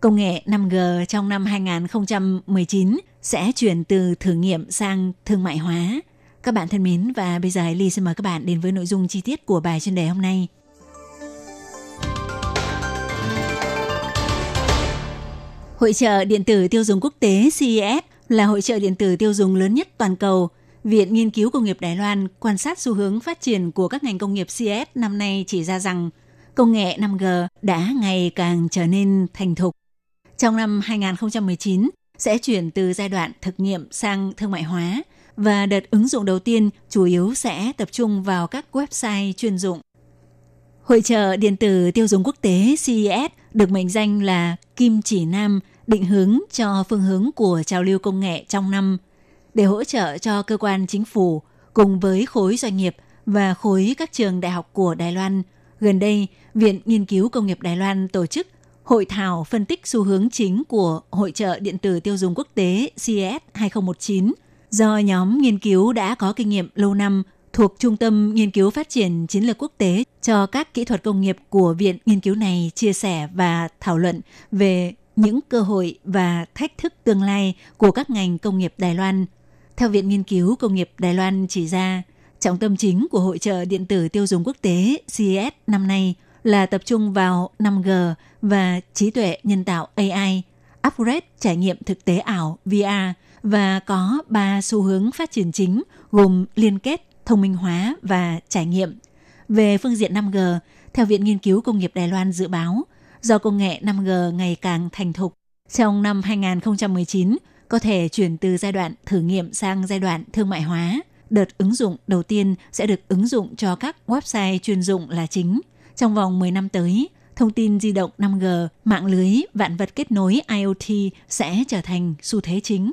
công nghệ 5G trong năm 2019 sẽ chuyển từ thử nghiệm sang thương mại hóa. Các bạn thân mến, và bây giờ Ly xin mời các bạn đến với nội dung chi tiết của bài chuyên đề hôm nay. Hội trợ điện tử tiêu dùng quốc tế CES là hội trợ điện tử tiêu dùng lớn nhất toàn cầu. Viện Nghiên cứu Công nghiệp Đài Loan quan sát xu hướng phát triển của các ngành công nghiệp CES năm nay chỉ ra rằng công nghệ 5G đã ngày càng trở nên thành thục. Trong năm 2019 sẽ chuyển từ giai đoạn thực nghiệm sang thương mại hóa và đợt ứng dụng đầu tiên chủ yếu sẽ tập trung vào các website chuyên dụng. Hội trợ điện tử tiêu dùng quốc tế CES được mệnh danh là kim chỉ nam định hướng cho phương hướng của trào lưu công nghệ trong năm để hỗ trợ cho cơ quan chính phủ cùng với khối doanh nghiệp và khối các trường đại học của Đài Loan. Gần đây, Viện Nghiên cứu Công nghiệp Đài Loan tổ chức hội thảo phân tích xu hướng chính của Hội trợ điện tử tiêu dùng quốc tế CES 2019 do nhóm nghiên cứu đã có kinh nghiệm lâu năm thuộc Trung tâm Nghiên cứu Phát triển Chiến lược Quốc tế cho các kỹ thuật công nghiệp của Viện Nghiên cứu này chia sẻ và thảo luận về những cơ hội và thách thức tương lai của các ngành công nghiệp Đài Loan. Theo Viện Nghiên cứu Công nghiệp Đài Loan chỉ ra, trọng tâm chính của hội trợ điện tử tiêu dùng quốc tế CES năm nay là tập trung vào 5G và trí tuệ nhân tạo AI, upgrade trải nghiệm thực tế ảo VR và có ba xu hướng phát triển chính gồm liên kết, thông minh hóa và trải nghiệm. Về phương diện 5G, theo Viện Nghiên cứu Công nghiệp Đài Loan dự báo, do công nghệ 5G ngày càng thành thục, trong năm 2019 có thể chuyển từ giai đoạn thử nghiệm sang giai đoạn thương mại hóa. Đợt ứng dụng đầu tiên sẽ được ứng dụng cho các website chuyên dụng là chính. Trong vòng 10 năm tới, thông tin di động 5G, mạng lưới, vạn vật kết nối IoT sẽ trở thành xu thế chính.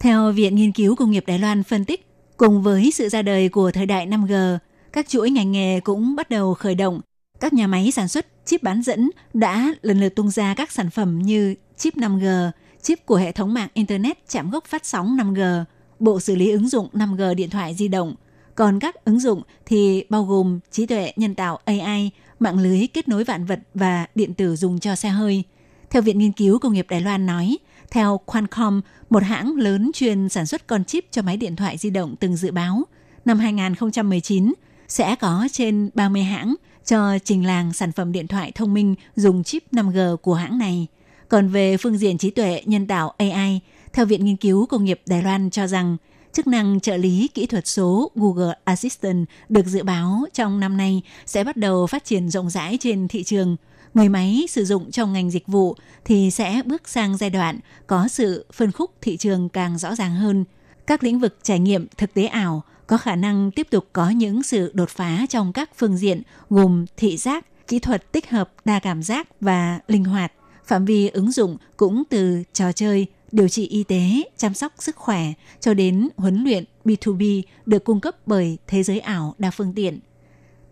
Theo Viện Nghiên cứu Công nghiệp Đài Loan phân tích, cùng với sự ra đời của thời đại 5G, các chuỗi ngành nghề cũng bắt đầu khởi động. Các nhà máy sản xuất chip bán dẫn đã lần lượt tung ra các sản phẩm như chip 5G, chip của hệ thống mạng Internet chạm gốc phát sóng 5G, bộ xử lý ứng dụng 5G điện thoại di động. Còn các ứng dụng thì bao gồm trí tuệ nhân tạo AI, mạng lưới kết nối vạn vật và điện tử dùng cho xe hơi. Theo Viện Nghiên cứu Công nghiệp Đài Loan nói, theo Qualcomm, một hãng lớn chuyên sản xuất con chip cho máy điện thoại di động từng dự báo, năm 2019 sẽ có trên 30 hãng cho trình làng sản phẩm điện thoại thông minh dùng chip 5G của hãng này. Còn về phương diện trí tuệ nhân tạo AI, theo Viện Nghiên cứu Công nghiệp Đài Loan cho rằng chức năng trợ lý kỹ thuật số Google Assistant được dự báo trong năm nay sẽ bắt đầu phát triển rộng rãi trên thị trường. Người máy sử dụng trong ngành dịch vụ thì sẽ bước sang giai đoạn có sự phân khúc thị trường càng rõ ràng hơn. Các lĩnh vực trải nghiệm thực tế ảo có khả năng tiếp tục có những sự đột phá trong các phương diện gồm thị giác, kỹ thuật tích hợp đa cảm giác và linh hoạt. Phạm vi ứng dụng cũng từ trò chơi, điều trị y tế, chăm sóc sức khỏe cho đến huấn luyện B2B được cung cấp bởi thế giới ảo đa phương tiện.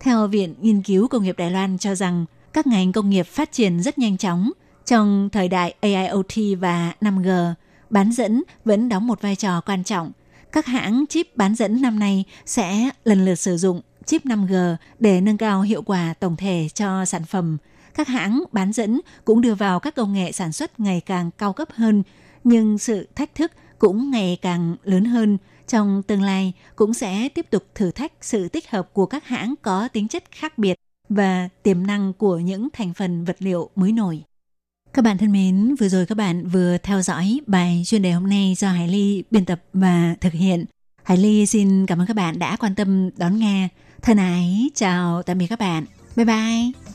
Theo Viện Nghiên cứu Công nghiệp Đài Loan cho rằng các ngành công nghiệp phát triển rất nhanh chóng trong thời đại AIoT và 5G, bán dẫn vẫn đóng một vai trò quan trọng. Các hãng chip bán dẫn năm nay sẽ lần lượt sử dụng chip 5G để nâng cao hiệu quả tổng thể cho sản phẩm. Các hãng bán dẫn cũng đưa vào các công nghệ sản xuất ngày càng cao cấp hơn, nhưng sự thách thức cũng ngày càng lớn hơn. Trong tương lai cũng sẽ tiếp tục thử thách sự tích hợp của các hãng có tính chất khác biệt và tiềm năng của những thành phần vật liệu mới nổi. Các bạn thân mến, vừa rồi các bạn vừa theo dõi bài chuyên đề hôm nay do Hải Ly biên tập và thực hiện. Hải Ly xin cảm ơn các bạn đã quan tâm đón nghe. Thân ái, chào tạm biệt các bạn. Bye bye.